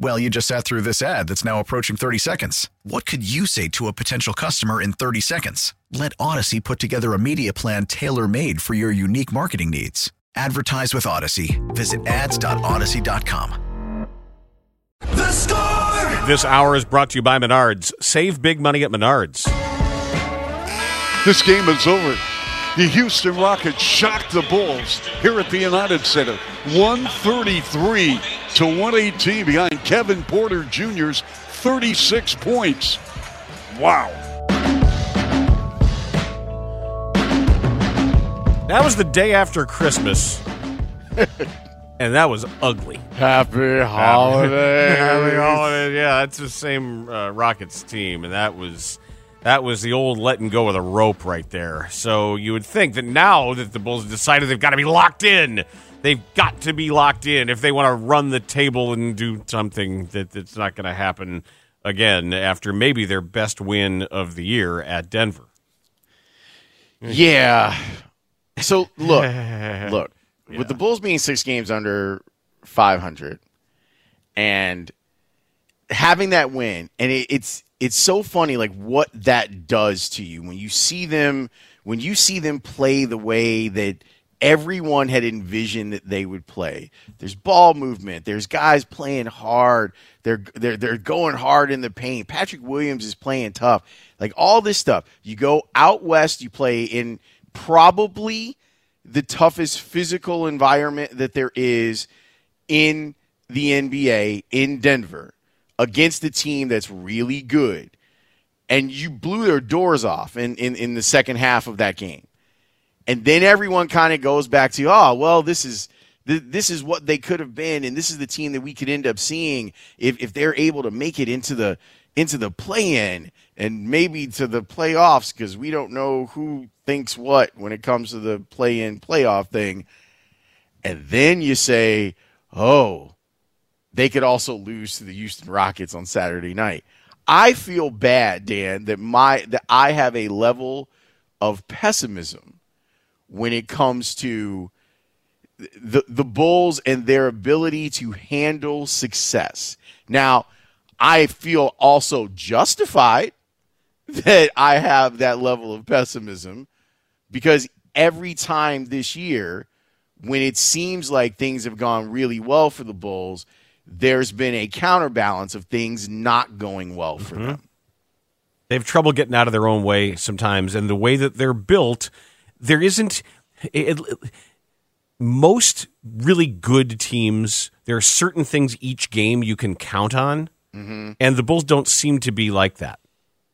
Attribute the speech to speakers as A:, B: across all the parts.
A: Well, you just sat through this ad that's now approaching 30 seconds. What could you say to a potential customer in 30 seconds? Let Audacy put together a media plan tailor made for your unique marketing needs. Advertise with Audacy. Visit ads.audacy.com.
B: The score!
C: This hour is brought to you by Menards. Save big money at Menards.
D: This game is over. The Houston Rockets shocked the Bulls here at the United Center. 133 to 118 behind Kevin Porter Jr.'s 36 points. Wow.
C: That was the day after Christmas. and that was ugly.
E: Happy holidays.
C: Happy holidays. Yeah, that's the same uh, Rockets team, and that was that was the old letting go of the rope right there. So you would think that now that the Bulls decided they've got to be locked in, they've got to be locked in if they want to run the table and do something that that's not going to happen again after maybe their best win of the year at Denver.
E: Yeah. So look, look, with the Bulls being six games under 500 and having that win, and it, it's it's so funny like what that does to you when you see them when you see them play the way that everyone had envisioned that they would play. There's ball movement. There's guys playing hard. They're they're they're going hard in the paint. Patrick Williams is playing tough. Like all this stuff. You go out west, you play in probably the toughest physical environment that there is in the NBA in Denver against a team that's really good. And you blew their doors off in, in, in the second half of that game. And then everyone kind of goes back to, oh, well, this is this is what they could have been, and this is the team that we could end up seeing if, if they're able to make it into the into the play in and maybe to the playoffs because we don't know who thinks what when it comes to the play in playoff thing. And then you say, oh, they could also lose to the Houston Rockets on Saturday night. I feel bad, Dan, that my that I have a level of pessimism when it comes to the the Bulls and their ability to handle success. Now, I feel also justified that I have that level of pessimism because every time this year when it seems like things have gone really well for the Bulls, there's been a counterbalance of things not going well for mm-hmm. them.
C: They have trouble getting out of their own way sometimes, and the way that they're built, there isn't. It, it, most really good teams, there are certain things each game you can count on, mm-hmm. and the Bulls don't seem to be like that.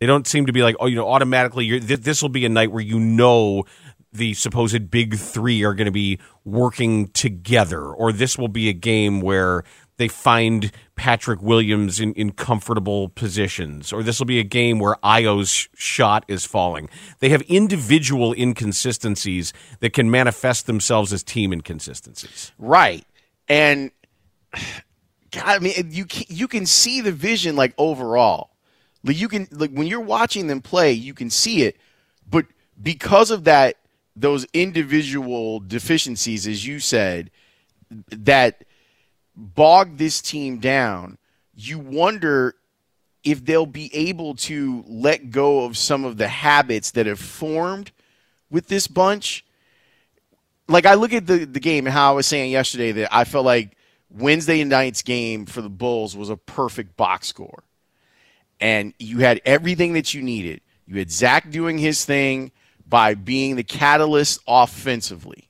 C: They don't seem to be like, oh, you know, automatically, th- this will be a night where you know the supposed big three are going to be working together, or this will be a game where they find Patrick Williams in, in comfortable positions, or this will be a game where Ayo's shot is falling. They have individual inconsistencies that can manifest themselves as team inconsistencies.
E: Right. And God, I mean, you you can see the vision like overall. Like you can like when you're watching them play, you can see it, but because of that, those individual deficiencies, as you said, that bog this team down, you wonder if they'll be able to let go of some of the habits that have formed with this bunch. Like I look at the, the game and how I was saying yesterday that I felt like Wednesday night's game for the Bulls was a perfect box score. And you had everything that you needed. You had Zach doing his thing by being the catalyst offensively.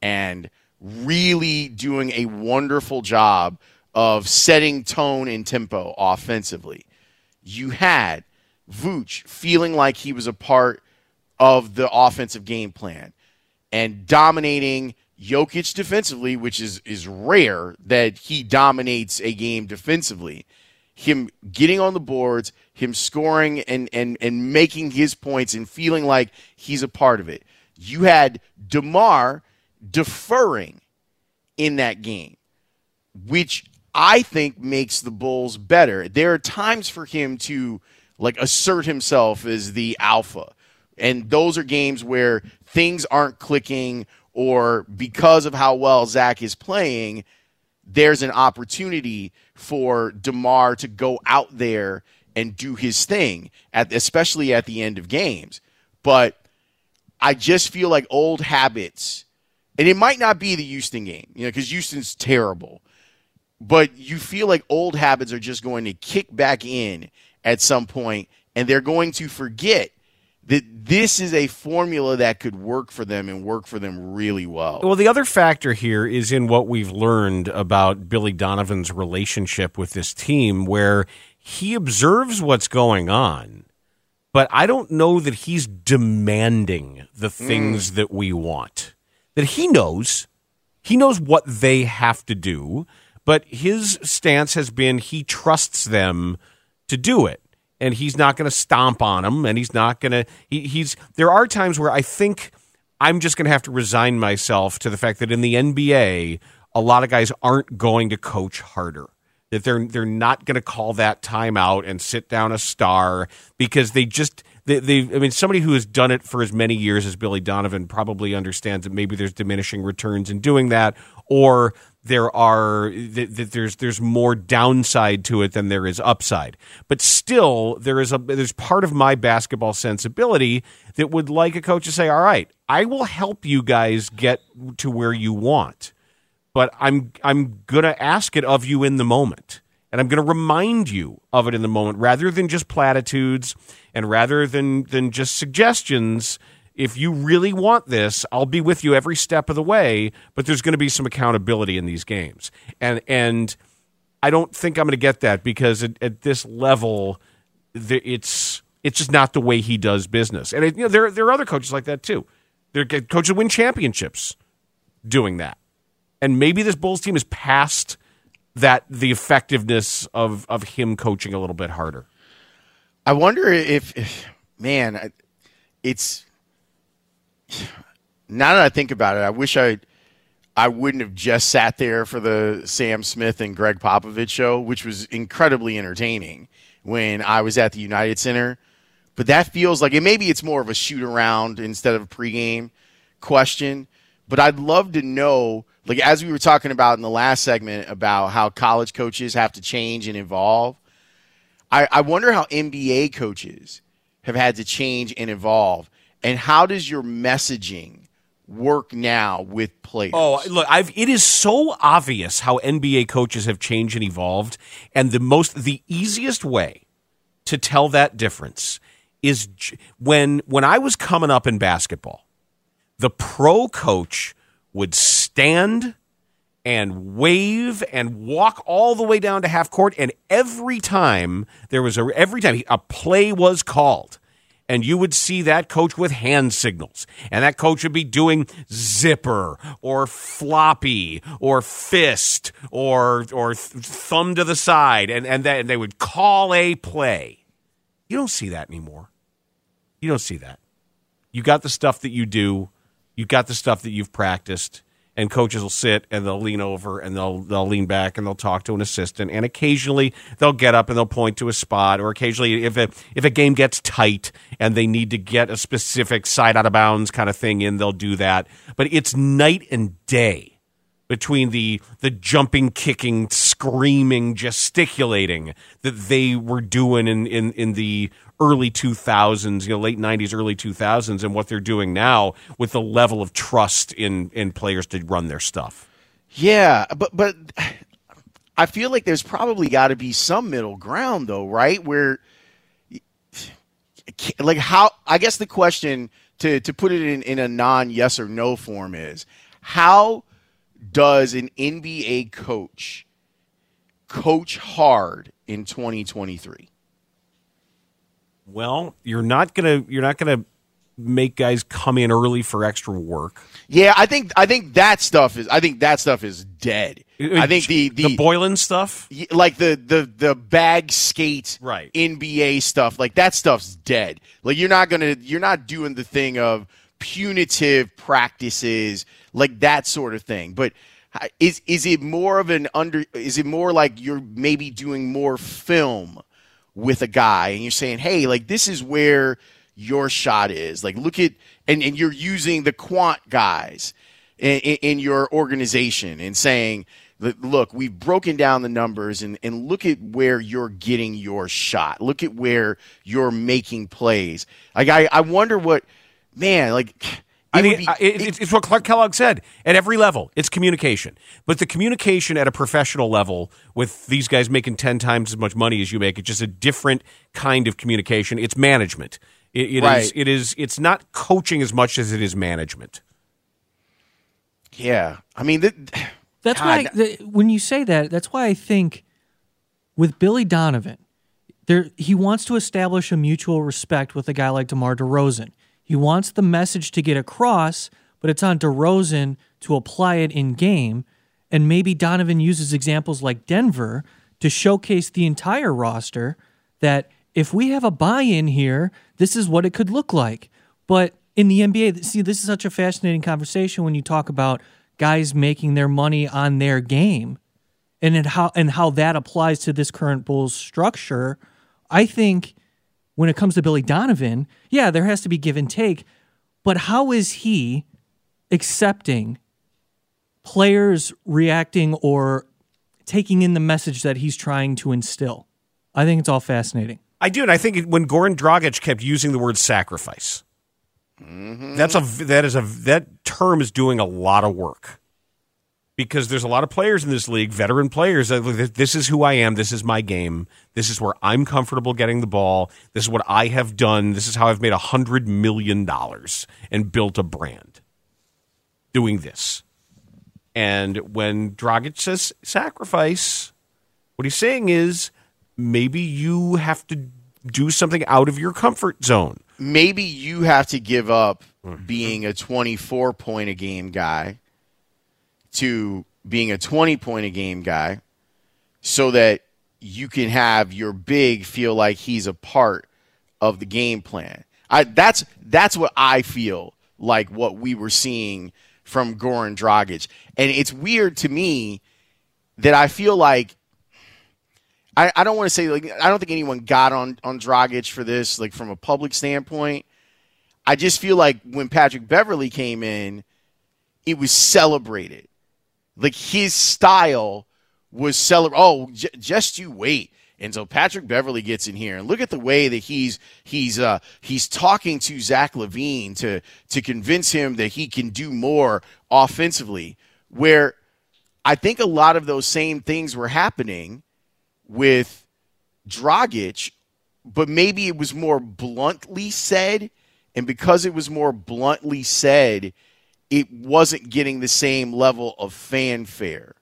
E: And really doing a wonderful job of setting tone and tempo offensively. You had Vooch feeling like he was a part of the offensive game plan and dominating Jokic defensively, which is is rare that he dominates a game defensively. Him getting on the boards, him scoring and and and making his points and feeling like he's a part of it. You had DeMar deferring in that game, which I think makes the Bulls better. There are times for him to like assert himself as the alpha. And those are games where things aren't clicking or because of how well Zach is playing, there's an opportunity for DeMar to go out there and do his thing, at, especially at the end of games. But I just feel like old habits, and it might not be the Houston game, you know, because Houston's terrible. But you feel like old habits are just going to kick back in at some point, and they're going to forget that this is a formula that could work for them and work for them really well.
C: Well, the other factor here is in what we've learned about Billy Donovan's relationship with this team, where he observes what's going on, but I don't know that he's demanding the things mm. that we want. That he knows, he knows what they have to do, but his stance has been he trusts them to do it and he's not going to stomp on them, and he's not going to. He, he's there are times where I think I'm just going to have to resign myself to the fact that in the NBA, a lot of guys aren't going to coach harder. That they're they're not going to call that timeout and sit down a star because they just they, they I mean somebody who has done it for as many years as Billy Donovan probably understands that maybe there's diminishing returns in doing that or there are that there's there's more downside to it than there is upside. But still, there is a there's part of my basketball sensibility that would like a coach to say, "All right, I will help you guys get to where you want, but I'm I'm gonna ask it of you in the moment." And I'm going to remind you of it in the moment rather than just platitudes and rather than, than just suggestions if you really want this, I'll be with you every step of the way, but there's going to be some accountability in these games. And and I don't think I'm going to get that because at, at this level it's it's just not the way he does business. And it, you know there there are other coaches like that too. There are coaches win championships doing that. And maybe this Bulls team is past that the effectiveness of of him coaching a little bit harder.
E: I wonder if, if man, it's now that I think about it, I wish I I wouldn't have just sat there for the Sam Smith and Gregg Popovich show, which was incredibly entertaining when I was at the United Center. But that feels like it maybe it's more of a shoot around instead of a pregame question. But I'd love to know, like as we were talking about in the last segment about how college coaches have to change and evolve. I, I wonder how NBA coaches have had to change and evolve and how does your messaging work now with players?
C: Oh, look, I've, it is so obvious how NBA coaches have changed and evolved, and the most the easiest way to tell that difference is when when I was coming up in basketball, the pro coach would stand and wave and walk all the way down to half court and every time there was a every time a play was called and you would see that coach with hand signals. And that coach would be doing zipper or floppy or fist or, or thumb to the side. And, and, and they would call a play. You don't see that anymore. You don't see that. You got the stuff that you do, you got the stuff that you've practiced and coaches will sit and they'll lean over and they'll they'll lean back and they'll talk to an assistant. And occasionally they'll get up and they'll point to a spot or occasionally if a if a game gets tight and they need to get a specific side out of bounds kind of thing in they'll do that. But it's night and day between the the jumping kicking screaming gesticulating that they were doing in in in the early 2000s, you know, late 90s, early 2000s, and what they're doing now with the level of trust in in players to run their stuff.
E: Yeah, but but I feel like there's probably got to be some middle ground though, right? Where like how I guess the question to to put it in in a non yes or no form is how does an NBA coach coach hard in 2023?
C: Well, you're not gonna you're not gonna make guys come in early for extra work.
E: Yeah, I think I think that stuff is I think that stuff is dead. Uh, I think the the,
C: the Boylen stuff,
E: like the the the bag skate
C: Right.
E: NBA stuff, like that stuff's dead. Like you're not gonna you're not doing the thing of punitive practices like that sort of thing. But is is it more of an under? Is it more like you're maybe doing more film with a guy and you're saying, hey, like this is where your shot is. Like look at and and you're using the quant guys in, in, in your organization and saying. Look, we've broken down the numbers and, and look at where you're getting your shot. Look at where you're making plays. Like I, I wonder what man, like
C: I
E: it would
C: think
E: be-
C: uh, it, it's- it's what Clark Kellogg said. At every level, it's communication. But the communication at a professional level, with these guys making ten times as much money as you make, it's just a different kind of communication. It's management. It, it is-
E: Right.
C: It is. It's not coaching as much as it is management.
E: yeah. I mean, th-
F: That's
E: God,
F: why th- when you say that, that's why I think with Billy Donovan, there he wants to establish a mutual respect with a guy like DeMar DeRozan. He wants the message to get across, but it's on DeRozan to apply it in game. And maybe Donovan uses examples like Denver to showcase the entire roster that if we have a buy-in here, this is what it could look like. But in the NBA, see, this is such a fascinating conversation when you talk about guys making their money on their game and how and how that applies to this current Bulls structure. I think when it comes to Billy Donovan, yeah, there has to be give and take, but how is he accepting players reacting or taking in the message that he's trying to instill? I think it's all fascinating.
C: I do, and I think when Goran Dragic kept using the word sacrifice, mm-hmm. that's a that is a that term is doing a lot of work because there's a lot of players in this league, veteran players. This is who I am. This is my game. This is where I'm comfortable getting the ball. This is what I have done. This is how I've made a hundred million dollars and built a brand doing this. And when Dragic says sacrifice, what he's saying is maybe you have to do something out of your comfort zone.
E: maybe you have to give up
C: Mm-hmm.
E: being a 24 point a game guy to being a 20 point a game guy so that you can have your big feel like he's a part of the game plan. I that's that's what I feel like what we were seeing from Goran Dragic. And it's weird to me that I feel like I, I don't want to say like I don't think anyone got on on Dragic for this like from a public standpoint. I just feel like when Patrick Beverley came in, it was celebrated. Like his style was celebrated. Oh, j- just you wait. And so Patrick Beverley gets in here, and look at the way that he's he's uh, he's talking to Zach LaVine to to convince him that he can do more offensively. Where I think a lot of those same things were happening with Dragic, but maybe it was more bluntly said. And because it was more bluntly said, it wasn't getting the same level of fanfare.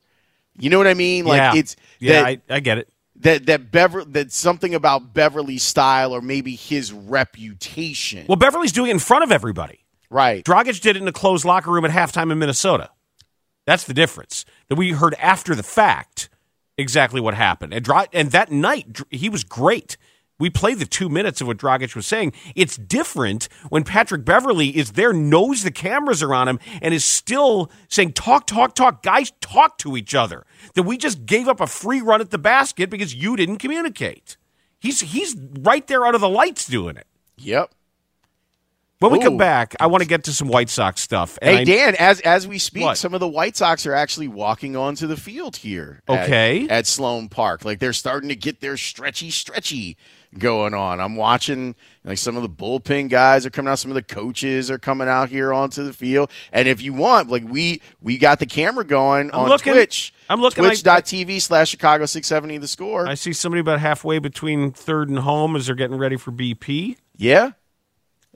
E: You know what I mean? Like
C: yeah,
E: it's
C: yeah,
E: that,
C: I, I get it.
E: that that Bever that something about Beverley's style or maybe his reputation.
C: Well, Beverley's doing it in front of everybody.
E: right.
C: Dragic did it in a closed locker room at halftime in Minnesota. That's the difference. That we heard after the fact exactly what happened. And, Dra- and that night, he was great. We play the two minutes of what Dragic was saying. It's different when Patrick Beverley is there, knows the cameras are on him, and is still saying, talk, talk, talk. Guys, talk to each other. That we just gave up a free run at the basket because you didn't communicate. He's, he's right there under the lights doing it.
E: Yep.
C: When we come back, I want to get to some White Sox stuff. And
E: Hey
C: I-
E: Dan, as as we speak,
C: What?
E: some of the White Sox are actually walking onto the field here.
C: Okay.
E: At, Sloan Park, like they're starting to get their stretchy, stretchy going on. I'm watching like some of the bullpen guys are coming out. Some of the coaches are coming out here onto the field. And if you want, like we we got the camera going
C: I'm
E: on
C: looking.
E: Twitch.
C: I'm looking.
E: Twitch.tv slash Chicago 670 the score.
C: I see somebody about halfway between third and home as they're getting ready for BP.
E: yeah.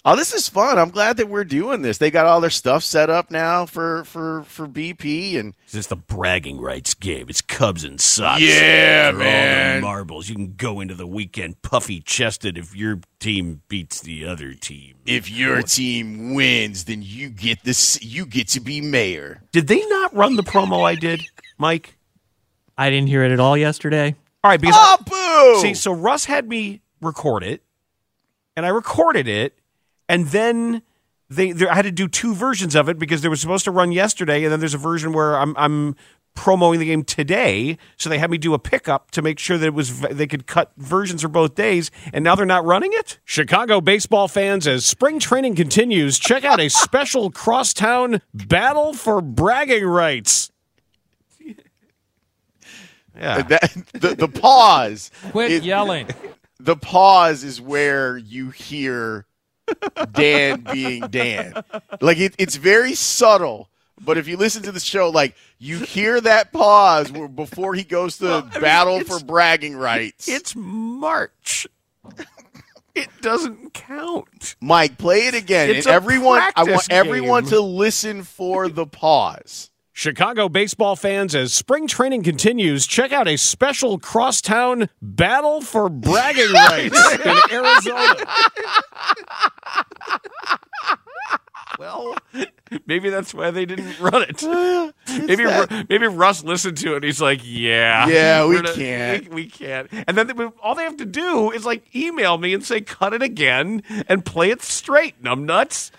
E: Oh, this is fun. I'm glad that we're doing this. They got all their stuff set up now for for for BP and
C: It's just the bragging rights game. It's Cubs and Sox.
E: Yeah,
C: For
E: man.
C: All the marbles. You can go into the weekend puffy chested if your team beats the other team.
E: if your team wins, then you get this. You get to be mayor.
C: Did they not run the promo I did, Mike?
F: I didn't hear it at all yesterday.
C: All right, because
E: Oh,
C: I-
E: boo!
C: see, so Russ had me record it, and I recorded it, and then they there, I had to do two versions of it because they were supposed to run yesterday, and then there's a version where I'm I'm promoting the game today, so they had me do a pickup to make sure that it was they could cut versions for both days, and now they're not running it. Chicago baseball fans, as spring training continues, check out a special crosstown battle for bragging rights. Yeah.
E: Uh, that, the the pause.
F: Quit
E: is-
F: yelling.
E: The pause is where you hear Dan being Dan. Like it, it's very subtle. But if you listen to the show, like you hear that pause where, before he goes to
C: Well, I mean,
E: battle for bragging rights.
C: It's March. It doesn't count.
E: Mike, play it again.
C: It's
E: and everyone I want
C: practice
E: everyone
C: game.
E: to listen for the pause.
C: Chicago baseball fans, as spring training continues, check out a special crosstown battle for bragging rights in Arizona. well, maybe that's why they didn't run it. Maybe Ru- maybe Russ listened to it. and He's like, "Yeah,
E: Yeah, we
C: not-
E: can't.
C: we, we can't." And then they, all they have to do is like email me and say, "Cut it again and play it straight." Numbnuts.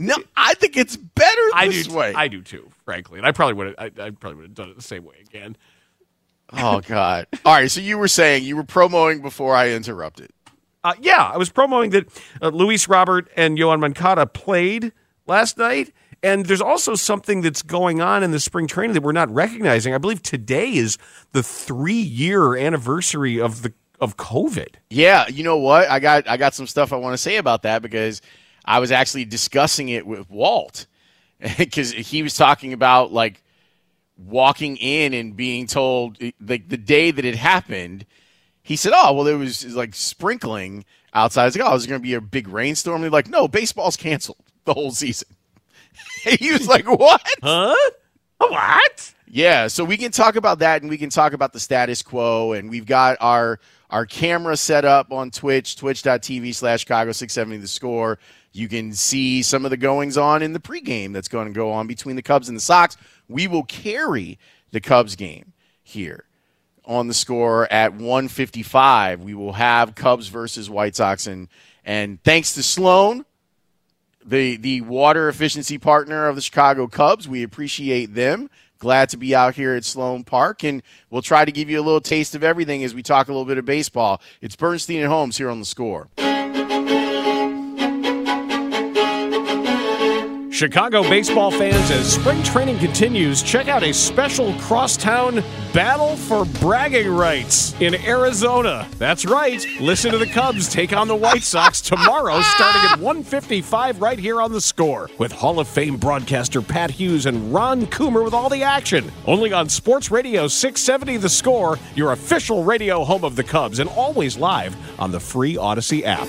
E: No, I think it's better
C: I
E: this
C: do.
E: way.
C: I do too, frankly, and I probably would have. I, I probably would have done it the same way again.
E: oh God! All right, so you were saying you were promoting before I interrupted.
C: Uh, yeah, I was promoting that uh, Luis Robert and Yoán Moncada played last night, and there's also something that's going on in the spring training that we're not recognizing. I believe today is the three-year anniversary of the of COVID.
E: Yeah, you know what? I got I got some stuff I want to say about that because I was actually discussing it with Walt because he was talking about like walking in and being told like the day that it happened. He said, "Oh, well, there was like sprinkling outside." I was like, "Oh, is going to be a big rainstorm?" They're like, "No, baseball's canceled the whole season." he was like, "What?"
C: Huh? What?
E: Yeah, so we can talk about that and we can talk about the status quo. And we've got our our camera set up on Twitch, twitch.tv slash Chicago 670 the score. You can see some of the goings on in the pregame that's going to go on between the Cubs and the Sox. We will carry the Cubs game here on the score at 155. We will have Cubs versus White Sox and and thanks to Sloan, the the water efficiency partner of the Chicago Cubs. We appreciate them. Glad to be out here at Sloan Park, and we'll try to give you a little taste of everything as we talk a little bit of baseball. It's Bernstein and Holmes here on the score.
C: Chicago baseball fans, as spring training continues, check out a special crosstown battle for bragging rights in Arizona. That's right. Listen to the Cubs take on the White Sox tomorrow, starting at 1:55 right here on the Score, with Hall of Fame broadcaster Pat Hughes and Ron Coomer with all the action. Only on Sports Radio 670 The Score, your official radio home of the Cubs, and always live on the free Audacy app.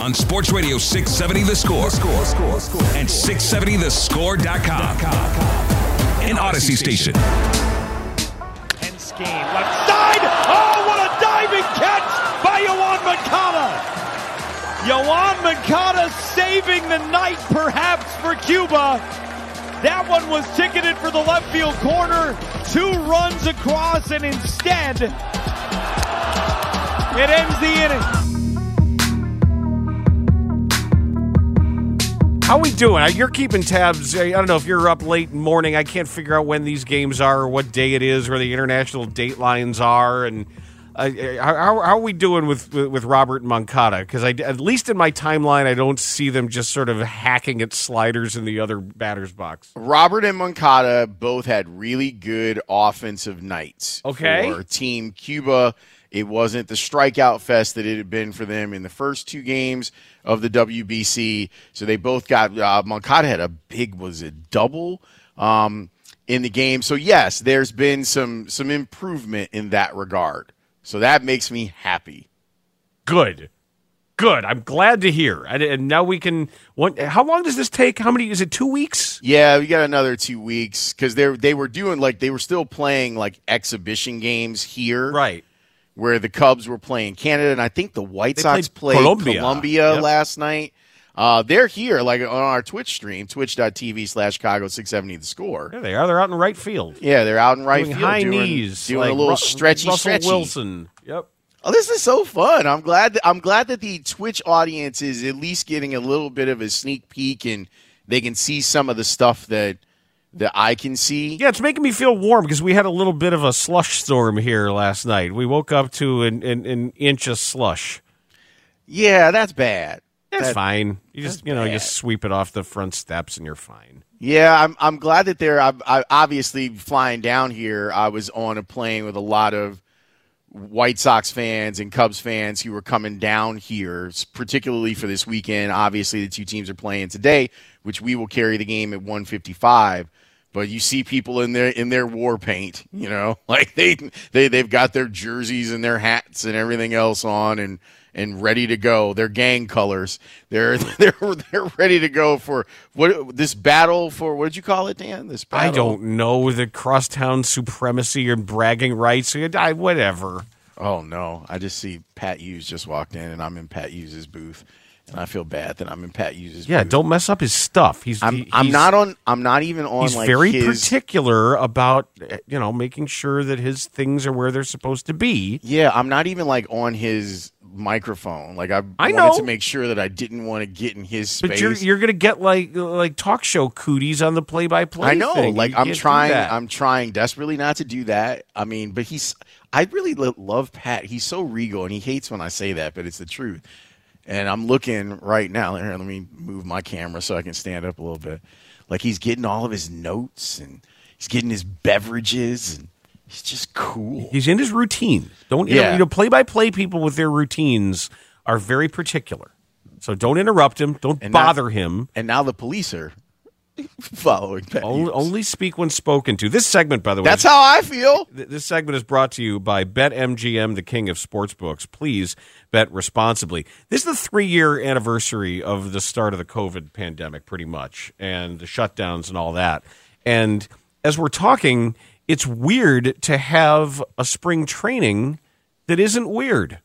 G: on Sports Radio 670 The Score, score, score, score and 670thescore.com. An Audacy station.
B: And scheme left side. Oh, what a diving catch by Yoán Moncada. Yoán Moncada saving the night perhaps for Cuba. That one was ticketed for the left field corner. Two runs across, and instead, it ends the inning.
C: How we doing? Uh, You're keeping tabs. uh, I don't know if you're up late in the morning. I can't figure out when these games are, or what day it is, where the international date lines are, and uh, how, how are we doing with with, with Robert Moncada? Because I, at least in my timeline, I don't see them just sort of hacking at sliders in the other batter's box.
E: Robert and Moncada both had really good offensive nights.
C: Okay.
E: For Team Cuba, it wasn't the strikeout fest that it had been for them in the first two games of the WBC. So they both got uh, Moncada had a big was it double um, in the game. So yes, there's been some some improvement in that regard. So that makes me happy.
C: Good, good. I'm glad to hear. And, and now we can. What, how long does this take? How many? Is it two weeks?
E: Yeah, we got another two weeks because they they were doing like they were still playing like exhibition games here,
C: right?
E: Where the Cubs were playing Canada, and I think the White
C: They
E: Sox
C: played
E: played
C: Colombia.
E: Colombia,
C: Yep.
E: last night. Uh, they're here, like on our Twitch stream, twitch.tv slash Chicago 670 the score.
C: There they are. They're out in right field.
E: Yeah, they're out in right
C: doing
E: field
C: high
E: doing,
C: knees,
E: doing
C: like
E: a little
C: Ru-
E: stretchy,
C: Russell
E: stretchy.
C: Wilson. Yep.
E: Oh, this is so fun! I'm glad. That, I'm glad that the Twitch audience is at least getting a little bit of a sneak peek, and they can see some of the stuff that that I can see.
C: Yeah, it's making me feel warm because we had a little bit of a slush storm here last night. We woke up to an, an, an inch of slush.
E: Yeah, that's bad.
C: That's
E: That-
C: fine. You just you know you
E: bad.
C: just sweep it off the front steps and you're fine.
E: Yeah, I'm I'm glad that they're I, I, obviously flying down here. I was on a plane with a lot of White Sox fans and Cubs fans who were coming down here, particularly for this weekend. Obviously, the two teams are playing today, which we will carry the game at 155. But you see people in their in their war paint, you know, like they they they've got their jerseys and their hats and everything else on, and and ready to go. Their gang colors. They're they're they're ready to go for what this battle for what did you call it, Dan? This battle.
C: I don't know the crosstown supremacy and bragging rights. I, whatever.
E: Oh no! I just see Pat Hughes just walked in, and I'm in Pat Hughes's booth, and I feel bad that I'm in Pat Hughes's.
C: Yeah, don't mess up his stuff. He's
E: I'm,
C: he-
E: I'm
C: he's-
E: not on. I'm not even on.
C: He's
E: like
C: very
E: his,
C: particular about you know making sure that his things are where they're supposed to be.
E: Yeah, I'm not even like on his microphone. Like I,
C: I
E: wanted
C: know.
E: to make sure that I didn't want to get in his space.
C: But you're you're gonna get like like talk show cooties on the play by play.
E: I know. Like I'm trying. I'm trying desperately not to do that. I mean, but he's. I really love Pat. He's so regal, and he hates when I say that, but it's the truth. And I'm looking right now. Here, let me move my camera so I can stand up a little bit. Like he's getting all of his notes, and he's getting his beverages, and he's just cool.
C: He's in his routine. Don't you know,
E: Yeah.
C: you know play by play people with their routines are very particular. So don't interrupt him. Don't
E: And now-
C: bother him.
E: And now the police are following Pat.
C: Only, only speak when spoken to. This segment, by the way,
E: That's how I feel.
C: Th- This segment is brought to you by BetMGM, the king of sportsbooks. Please bet responsibly. This is the three year anniversary of the start of the COVID pandemic, pretty much, and the shutdowns and all that. And as we're talking, it's weird to have a spring training that isn't weird.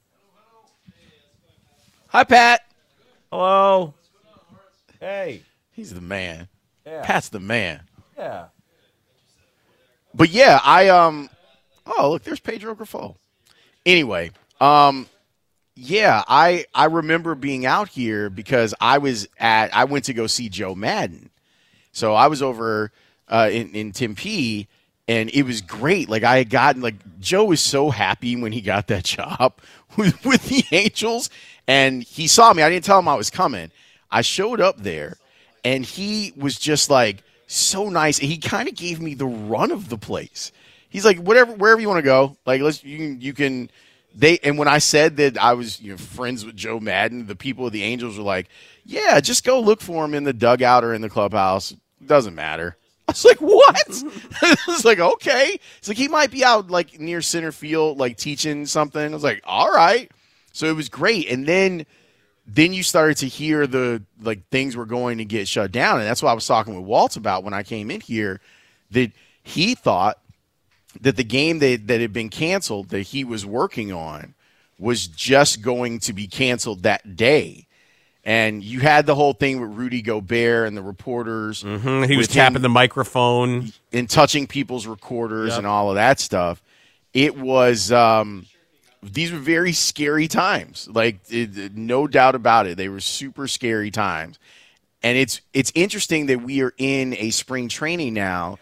E: Hi, Pat.
C: Hello. Hey.
E: He's the man.
C: Yeah.
E: Pat's the man.
C: Yeah.
E: But yeah, I um oh look, there's Pedro Grifol. Anyway, um yeah, I I remember being out here because I was at I went to go see Joe Maddon. So I was over uh, in in Tempe and it was great. Like I had gotten like Joe was so happy when he got that job with, with the Angels and he saw me. I didn't tell him I was coming. I showed up there and he was just like so nice. He kind of gave me the run of the place. He's like, whatever, wherever you want to go. Like, let's you can you can. They and when I said that I was you know friends with Joe Maddon, the people of the Angels were like, yeah, just go look for him in the dugout or in the clubhouse. Doesn't matter. I was like, what? I was like, okay. It's like he might be out like near center field, like teaching something. I was like, all right. So it was great. And then then you started to hear the like things were going to get shut down. And that's what I was talking with Walt about when I came in here, that he thought that the game that, that had been canceled that he was working on was just going to be canceled that day. And you had the whole thing with Rudy Gobert and the reporters.
C: Mhm, He was tapping the microphone.
E: and touching people's recorders
C: Yep.
E: and all of that stuff. It was um, these were very scary times. Like it, no doubt about it, they were super scary times. And it's it's interesting that we are in a spring training now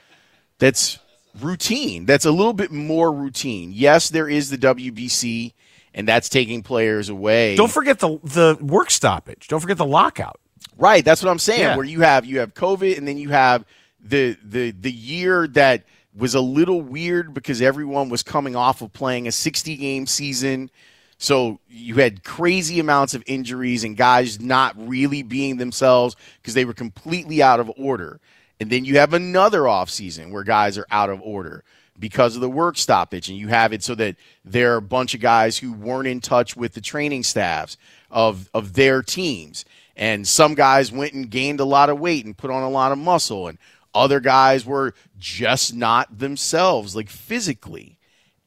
E: that's routine. That's a little bit more routine. Yes, there is the WBC, and that's taking players away.
C: Don't forget the the work stoppage. Don't forget the lockout.
E: Right, that's what I'm saying.
C: Yeah.
E: Where you have you have COVID, and then you have the the the year that was a little weird because everyone was coming off of playing a 60 game season. So you had crazy amounts of injuries and guys not really being themselves because they were completely out of order. And then you have another offseason where guys are out of order because of the work stoppage. And you have it so that there are a bunch of guys who weren't in touch with the training staffs of, of their teams. And some guys went and gained a lot of weight and put on a lot of muscle. And other guys were just not themselves, like physically.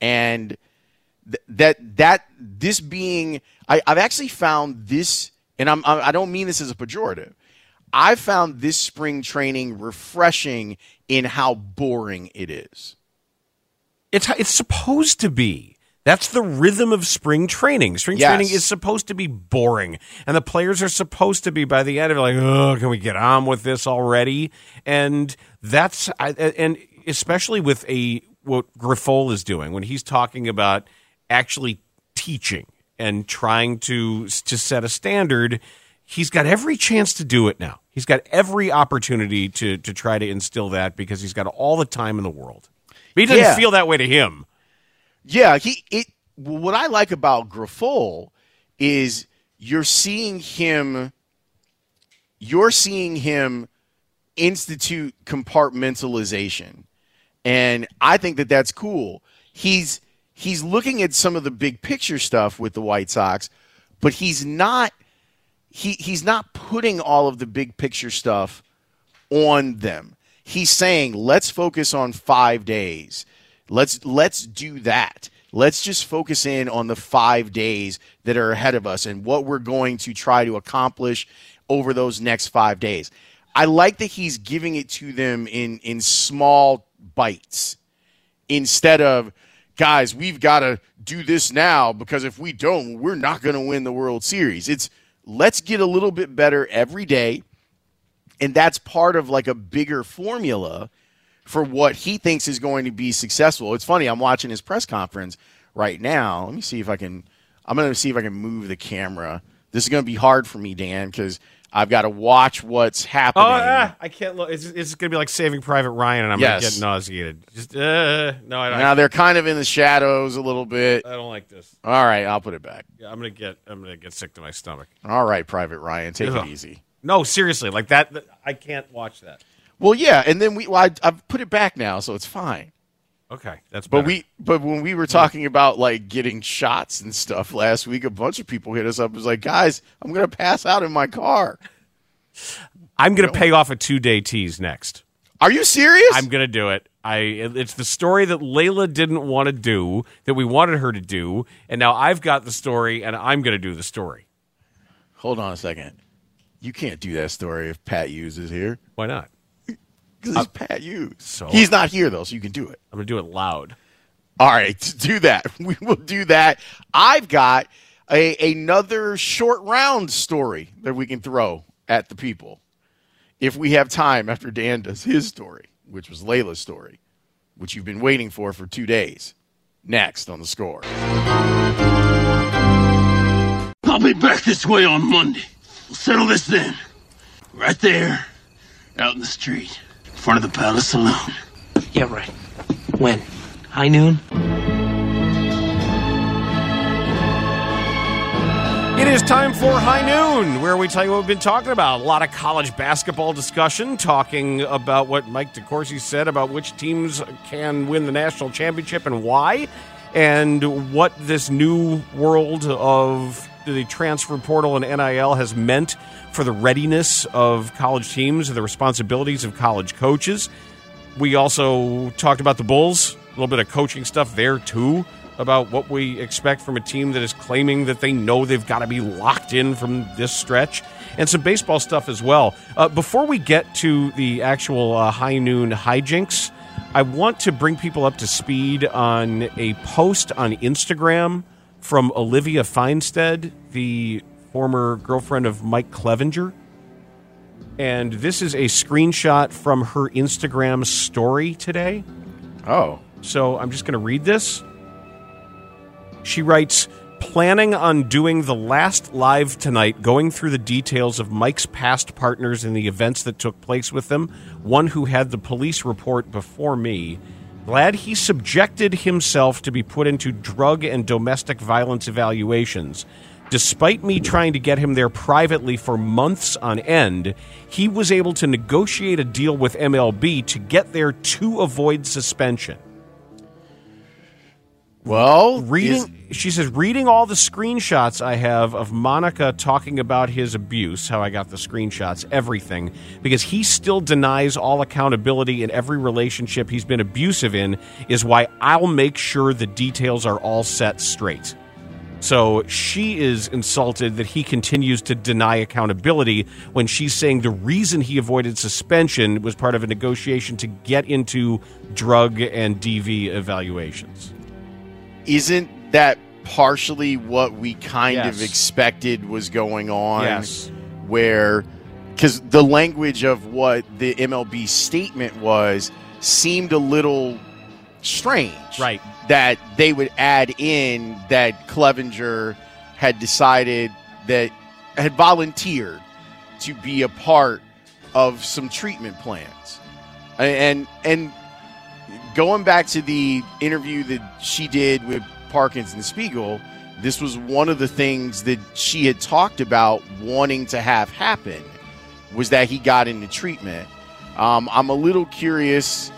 E: And th- that that this being I, I've actually found this and I'm I don't mean this as a pejorative. I found this spring training refreshing in how boring it is.
C: It's it's supposed to be. That's the rhythm of spring training. Spring
E: Yes.
C: training is supposed to be boring, and the players are supposed to be by the end of it like, "Oh, can we get on with this already?" And that's and especially with a what Grifol is doing when he's talking about actually teaching and trying to to set a standard. He's got every chance to do it now. He's got every opportunity to to try to instill that because he's got all the time in the world. But he doesn't
E: Yeah.
C: feel that way to him.
E: Yeah, he it what I like about Grifol is you're seeing him you're seeing him institute compartmentalization. And I think that that's cool. He's he's looking at some of the big picture stuff with the White Sox, but he's not he he's not putting all of the big picture stuff on them. He's saying, "Let's focus on 5 days. Let's let's do that. Let's just focus in on the 5 days that are ahead of us and what we're going to try to accomplish over those next 5 days." I like that he's giving it to them in in small bites instead of guys, we've got to do this now because if we don't, we're not going to win the World Series. It's let's get a little bit better every day. And that's part of like a bigger formula for what he thinks is going to be successful. It's funny, I'm watching his press conference right now. Let me see if I can I'm going to see if I can move the camera. This is going to be hard for me, Dan, cuz I've got to watch what's happening.
C: Oh, ah, I can't look. It's, it's going to be like Saving Private Ryan, and I'm going to get nauseated. Just uh, no, I don't.
E: now they're kind of in the shadows a little bit.
C: I don't like this.
E: All right, I'll put it back.
C: Yeah, I'm going to get. I'm going to get sick to my stomach.
E: All right, Private Ryan, take
C: Ugh.
E: it easy.
C: No, seriously, like that- I can't watch that.
E: Well, yeah, and then we well, I, I've put it back now, so it's fine.
C: Okay, that's.
E: But
C: better.
E: we, but when we were talking about like getting shots and stuff last week, a bunch of people hit us up. and Was like, guys, I'm gonna pass out in my car.
C: I'm going to pay off a two day tease next.
E: Are you serious?
C: I'm going to do it. I. It's the story that Layla didn't want to do that we wanted her to do, and now I've got the story, and I'm going to do the story.
E: Hold on a second. You can't do that story if Pat Hughes is here.
C: Why not?
E: Because it's Pat Hughes.
C: so-
E: He's not here though, so you can do it.
C: I'm going to do it loud.
E: All right, do that. We will do that. I've got a another short round story that we can throw at the people if we have time after Dan does his story, which was Layla's story, which you've been waiting for for two days. Next on the score.
H: I'll be back this way on Monday. We'll settle this then. Right there, out in the street. Front of the palace saloon.
I: Yeah, right. When? High noon?
C: It is time for High Noon, where we tell you what we've been talking about. A lot of college basketball discussion, talking about what Mike DeCourcy said about which teams can win the national championship and why, and what this new world of the transfer portal and NIL has meant for the readiness of college teams and the responsibilities of college coaches. We also talked about the Bulls, a little bit of coaching stuff there too about what we expect from a team that is claiming that they know they've got to be locked in from this stretch, and some baseball stuff as well. Uh, before we get to the actual uh, high noon hijinks, I want to bring people up to speed on a post on Instagram from Olivia Finestead, the former girlfriend of Mike Clevinger. And this is a screenshot from her Instagram story today.
E: Oh.
C: So I'm just going to read this. She writes, planning on doing the last live tonight, going through the details of Mike's past partners and the events that took place with them, one who had the police report before me. Glad he subjected himself to be put into drug and domestic violence evaluations. Despite me trying to get him there privately for months on end, he was able to negotiate a deal with MLB to get there to avoid suspension.
E: Well,
C: reading she says reading all the screenshots I have of Monica talking about his abuse, how I got the screenshots, everything, because he still denies all accountability in every relationship he's been abusive in is why I'll make sure the details are all set straight. So she is insulted that he continues to deny accountability when she's saying the reason he avoided suspension was part of a negotiation to get into drug and DV evaluations.
E: Isn't that partially what we kind of expected was going on?
C: Yes.
E: Where, because the language of what the MLB statement was seemed a little strange.
C: Right.
E: That they would add in that Clevinger had decided that had volunteered to be a part of some treatment plans. And and going back to the interview that she did with Parkins and Spiegel, this was one of the things that she had talked about wanting to have happen was that he got into treatment. Um, I'm a little curious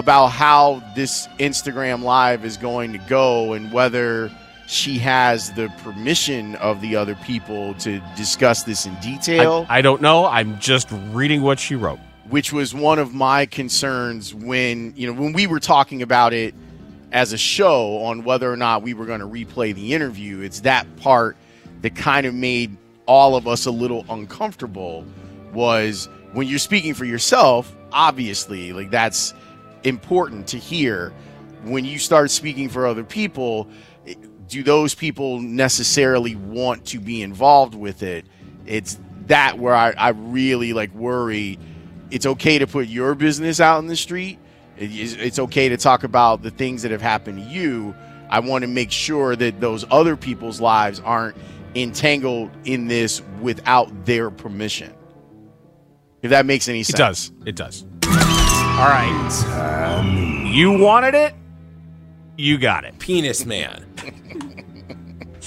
E: about how this Instagram live is going to go and whether she has the permission of the other people to discuss this in detail
C: I, I don't know. I'm just reading what she wrote.
E: which was one of my concerns when you know when we were talking about it as a show on whether or not we were going to replay the interview it's that part that kind of made all of us a little uncomfortable was when you're speaking for yourself obviously like that's important to hear when you start speaking for other people. Do those people necessarily want to be involved with it? It's that where I, I really like worry. It's okay to put your business out in the street. It it's okay to talk about the things that have happened to you. I want to make sure that those other people's lives aren't entangled in this without their permission. If that makes any sense.
C: It does. It does. All right. you wanted it. You got it.
J: Penis man.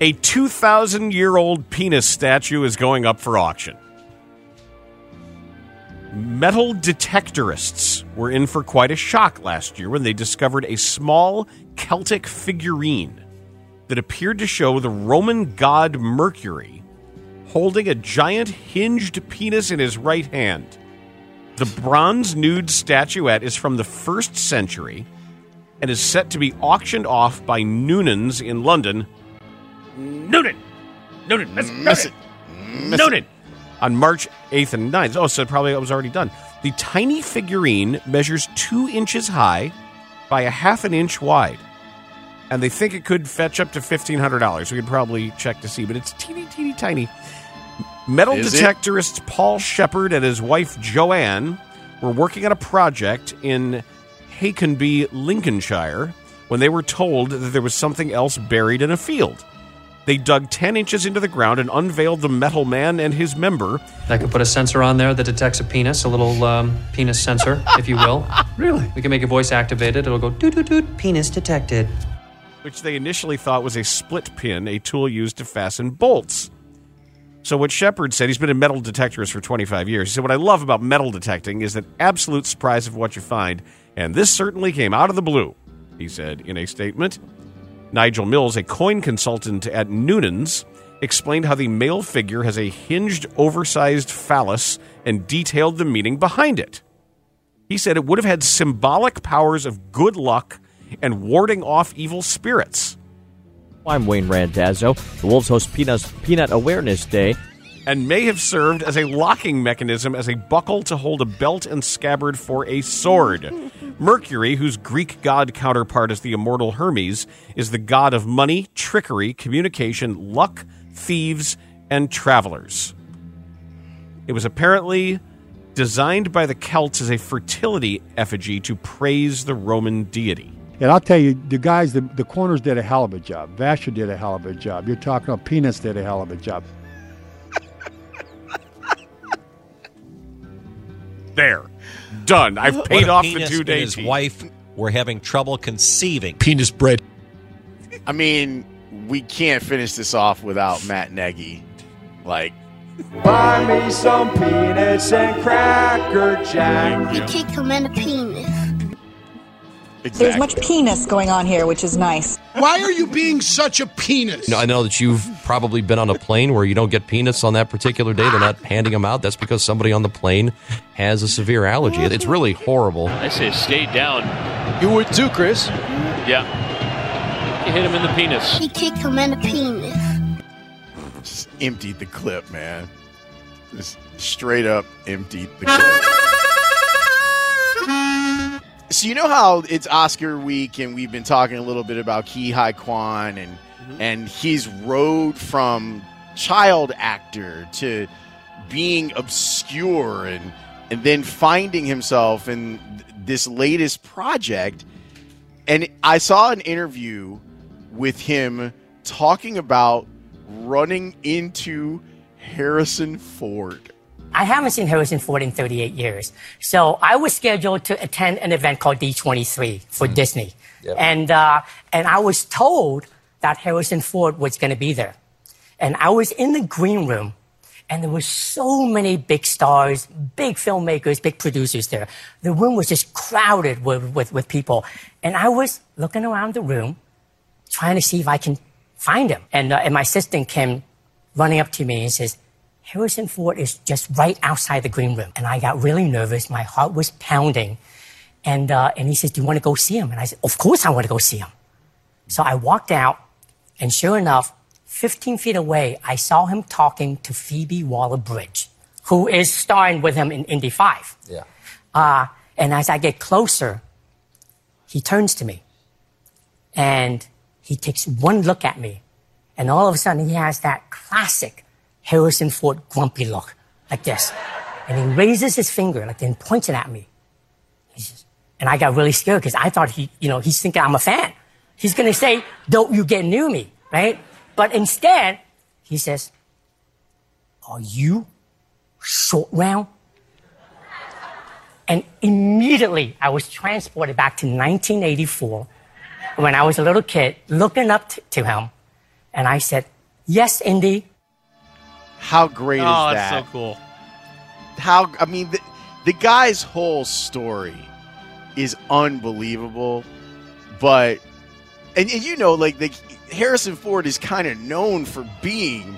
C: A 2,000 year old penis statue is going up for auction. Metal detectorists were in for quite a shock last year when they discovered a small Celtic figurine that appeared to show the Roman god Mercury holding a giant hinged penis in his right hand. The bronze nude statuette is from the first century and is set to be auctioned off by Noonan's in London. Noonan! Noonan! That's
E: Miss
C: Noonan!
E: it. Miss
C: Noonan! On March 8th and 9th. Oh, so probably it was already done. The tiny figurine measures two inches high by a half an inch wide. And they think it could fetch up to $1,500. We could probably check to see, but it's teeny, teeny, tiny. Metal
E: Is it?
C: detectorist Paul Shepard and his wife Joanne were working on a project in Hakenby, Lincolnshire, when they were told that there was something else buried in a field. They dug 10 inches into the ground and unveiled the metal man and his member.
J: I could put a sensor on there that detects a penis, a little um, penis sensor, if you will.
C: Really?
J: We can make it voice activated. It'll go doot doot doot. Penis detected.
C: which they initially thought was a split pin, a tool used to fasten bolts. So what Shepard said, he's been in metal detectors for 25 years. He said, what I love about metal detecting is that absolute surprise of what you find, and this certainly came out of the blue, he said in a statement. Nigel Mills, a coin consultant at Noonan's, explained how the male figure has a hinged, oversized phallus and detailed the meaning behind it. He said it would have had symbolic powers of good luck and warding off evil spirits.
K: I'm Wayne Randazzo. The Wolves host Peanut's Peanut Awareness Day.
C: And may have served as a locking mechanism as a buckle to hold a belt and scabbard for a sword. Mercury, whose Greek god counterpart is the immortal Hermes, is the god of money, trickery, communication, luck, thieves, and travelers. It was apparently designed by the Celts as a fertility effigy to praise the Roman deity.
L: And I'll tell you, the guys, the, the corners did a hell of a job. Vasher did a hell of a job. You're talking about Peanuts did a hell of a job.
C: There. Done. I've paid
M: if
C: off the
M: Penis
C: two
M: and
C: day
M: His wife were having trouble conceiving.
N: Penis bread.
E: I mean, we can't finish this off without Matt Nagy. Like,
B: Buy me some peanuts and cracker jack.
O: You kick him in the penis.
P: There's much penis going on here, which is nice.
N: Why are you being such a penis?
M: You know, I know that you've probably been on a plane where you don't get peanuts on that particular day. They're not handing them out. That's because somebody on the plane has a severe allergy. It's really horrible.
Q: I say stay down.
R: You would too, Chris.
Q: Yeah. You hit him in the penis.
O: He kicked him in the penis.
E: just emptied the clip, man. Just straight up emptied the clip. So you know how it's Oscar week, and we've been talking a little bit about Ke Huy Quan and mm-hmm. and his road from child actor to being obscure and and then finding himself in th- this latest project. And I saw an interview with him talking about running into Harrison Ford.
S: I haven't seen Harrison Ford in 38 years. So I was scheduled to attend an event called D23 for Disney. And, uh, and I was told that Harrison Ford was going to be there. And I was in the green room and there were so many big stars, big filmmakers, big producers there. The room was just crowded with, with, with people. And I was looking around the room trying to see if I can find him. And, uh, and my assistant came running up to me and says, Harrison Ford is just right outside the green room. And I got really nervous. My heart was pounding. And, uh, and he says, Do you want to go see him? And I said, Of course I want to go see him. So I walked out, and sure enough, 15 feet away, I saw him talking to Phoebe Waller Bridge, who is starring with him in Indy 5.
M: Yeah.
S: Uh, and as I get closer, he turns to me and he takes one look at me. And all of a sudden, he has that classic Harrison Ford grumpy look, like this. And he raises his finger, like, and points it at me. And I got really scared because I thought he, you know, he's thinking I'm a fan. He's going to say, don't you get near me, right? But instead, he says, are you short round? And immediately I was transported back to 1984 when I was a little kid looking up to him. And I said, yes, Indy.
E: How great is
C: Oh,
E: that?
C: that's so cool.
E: How I mean, the, the guy's whole story is unbelievable, but and, and you know, like the Harrison Ford is kind of known for being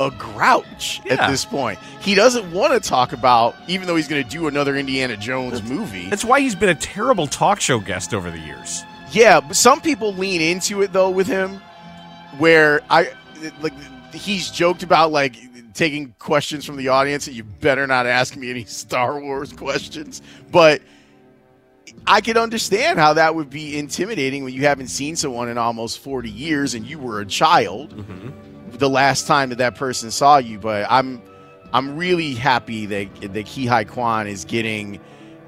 E: a grouch
C: Yeah.
E: at this point. He doesn't want to talk about, even though he's going to do another Indiana Jones movie.
C: That's why he's been a terrible talk show guest over the years.
E: Yeah, but some people lean into it though with him, where I like he's joked about like taking questions from the audience and you better not ask me any Star Wars questions, but I could understand how that would be intimidating when you haven't seen someone in almost 40 years and you were a child mm-hmm. the last time that that person saw you. But I'm I'm really happy that that Ke Huy Quan is getting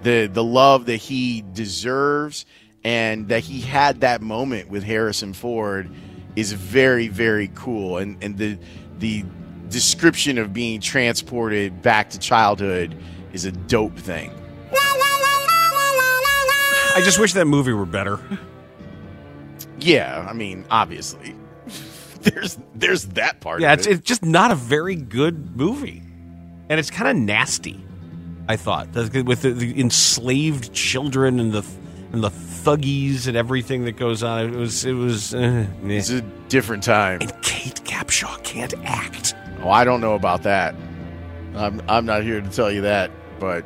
E: the the love that he deserves and that he had that moment with Harrison Ford is very very cool, and and the the description of being transported back to childhood is a dope thing.
C: I just wish that movie were better.
E: Yeah, I mean, obviously, there's there's that part.
C: Yeah,
E: of
C: it's,
E: it.
C: it's just not a very good movie, and it's kind of nasty. I thought with the, the enslaved children and the and the thuggies and everything that goes on. It was it was. Uh,
E: it's a different time.
C: And Kate Capshaw can't act.
E: Oh, I don't know about that. I'm I'm not here to tell you that, but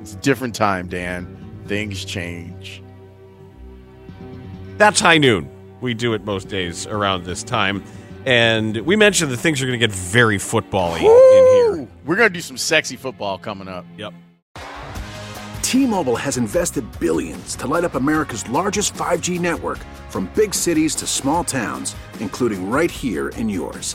E: it's a different time, Dan. Things change.
C: That's high noon. We do it most days around this time. And we mentioned that things are going to get very football-y in here.
E: We're gonna do some sexy football coming up.
C: Yep.
T: T-Mobile has invested billions to light up America's largest 5G network from big cities to small towns, including right here in yours.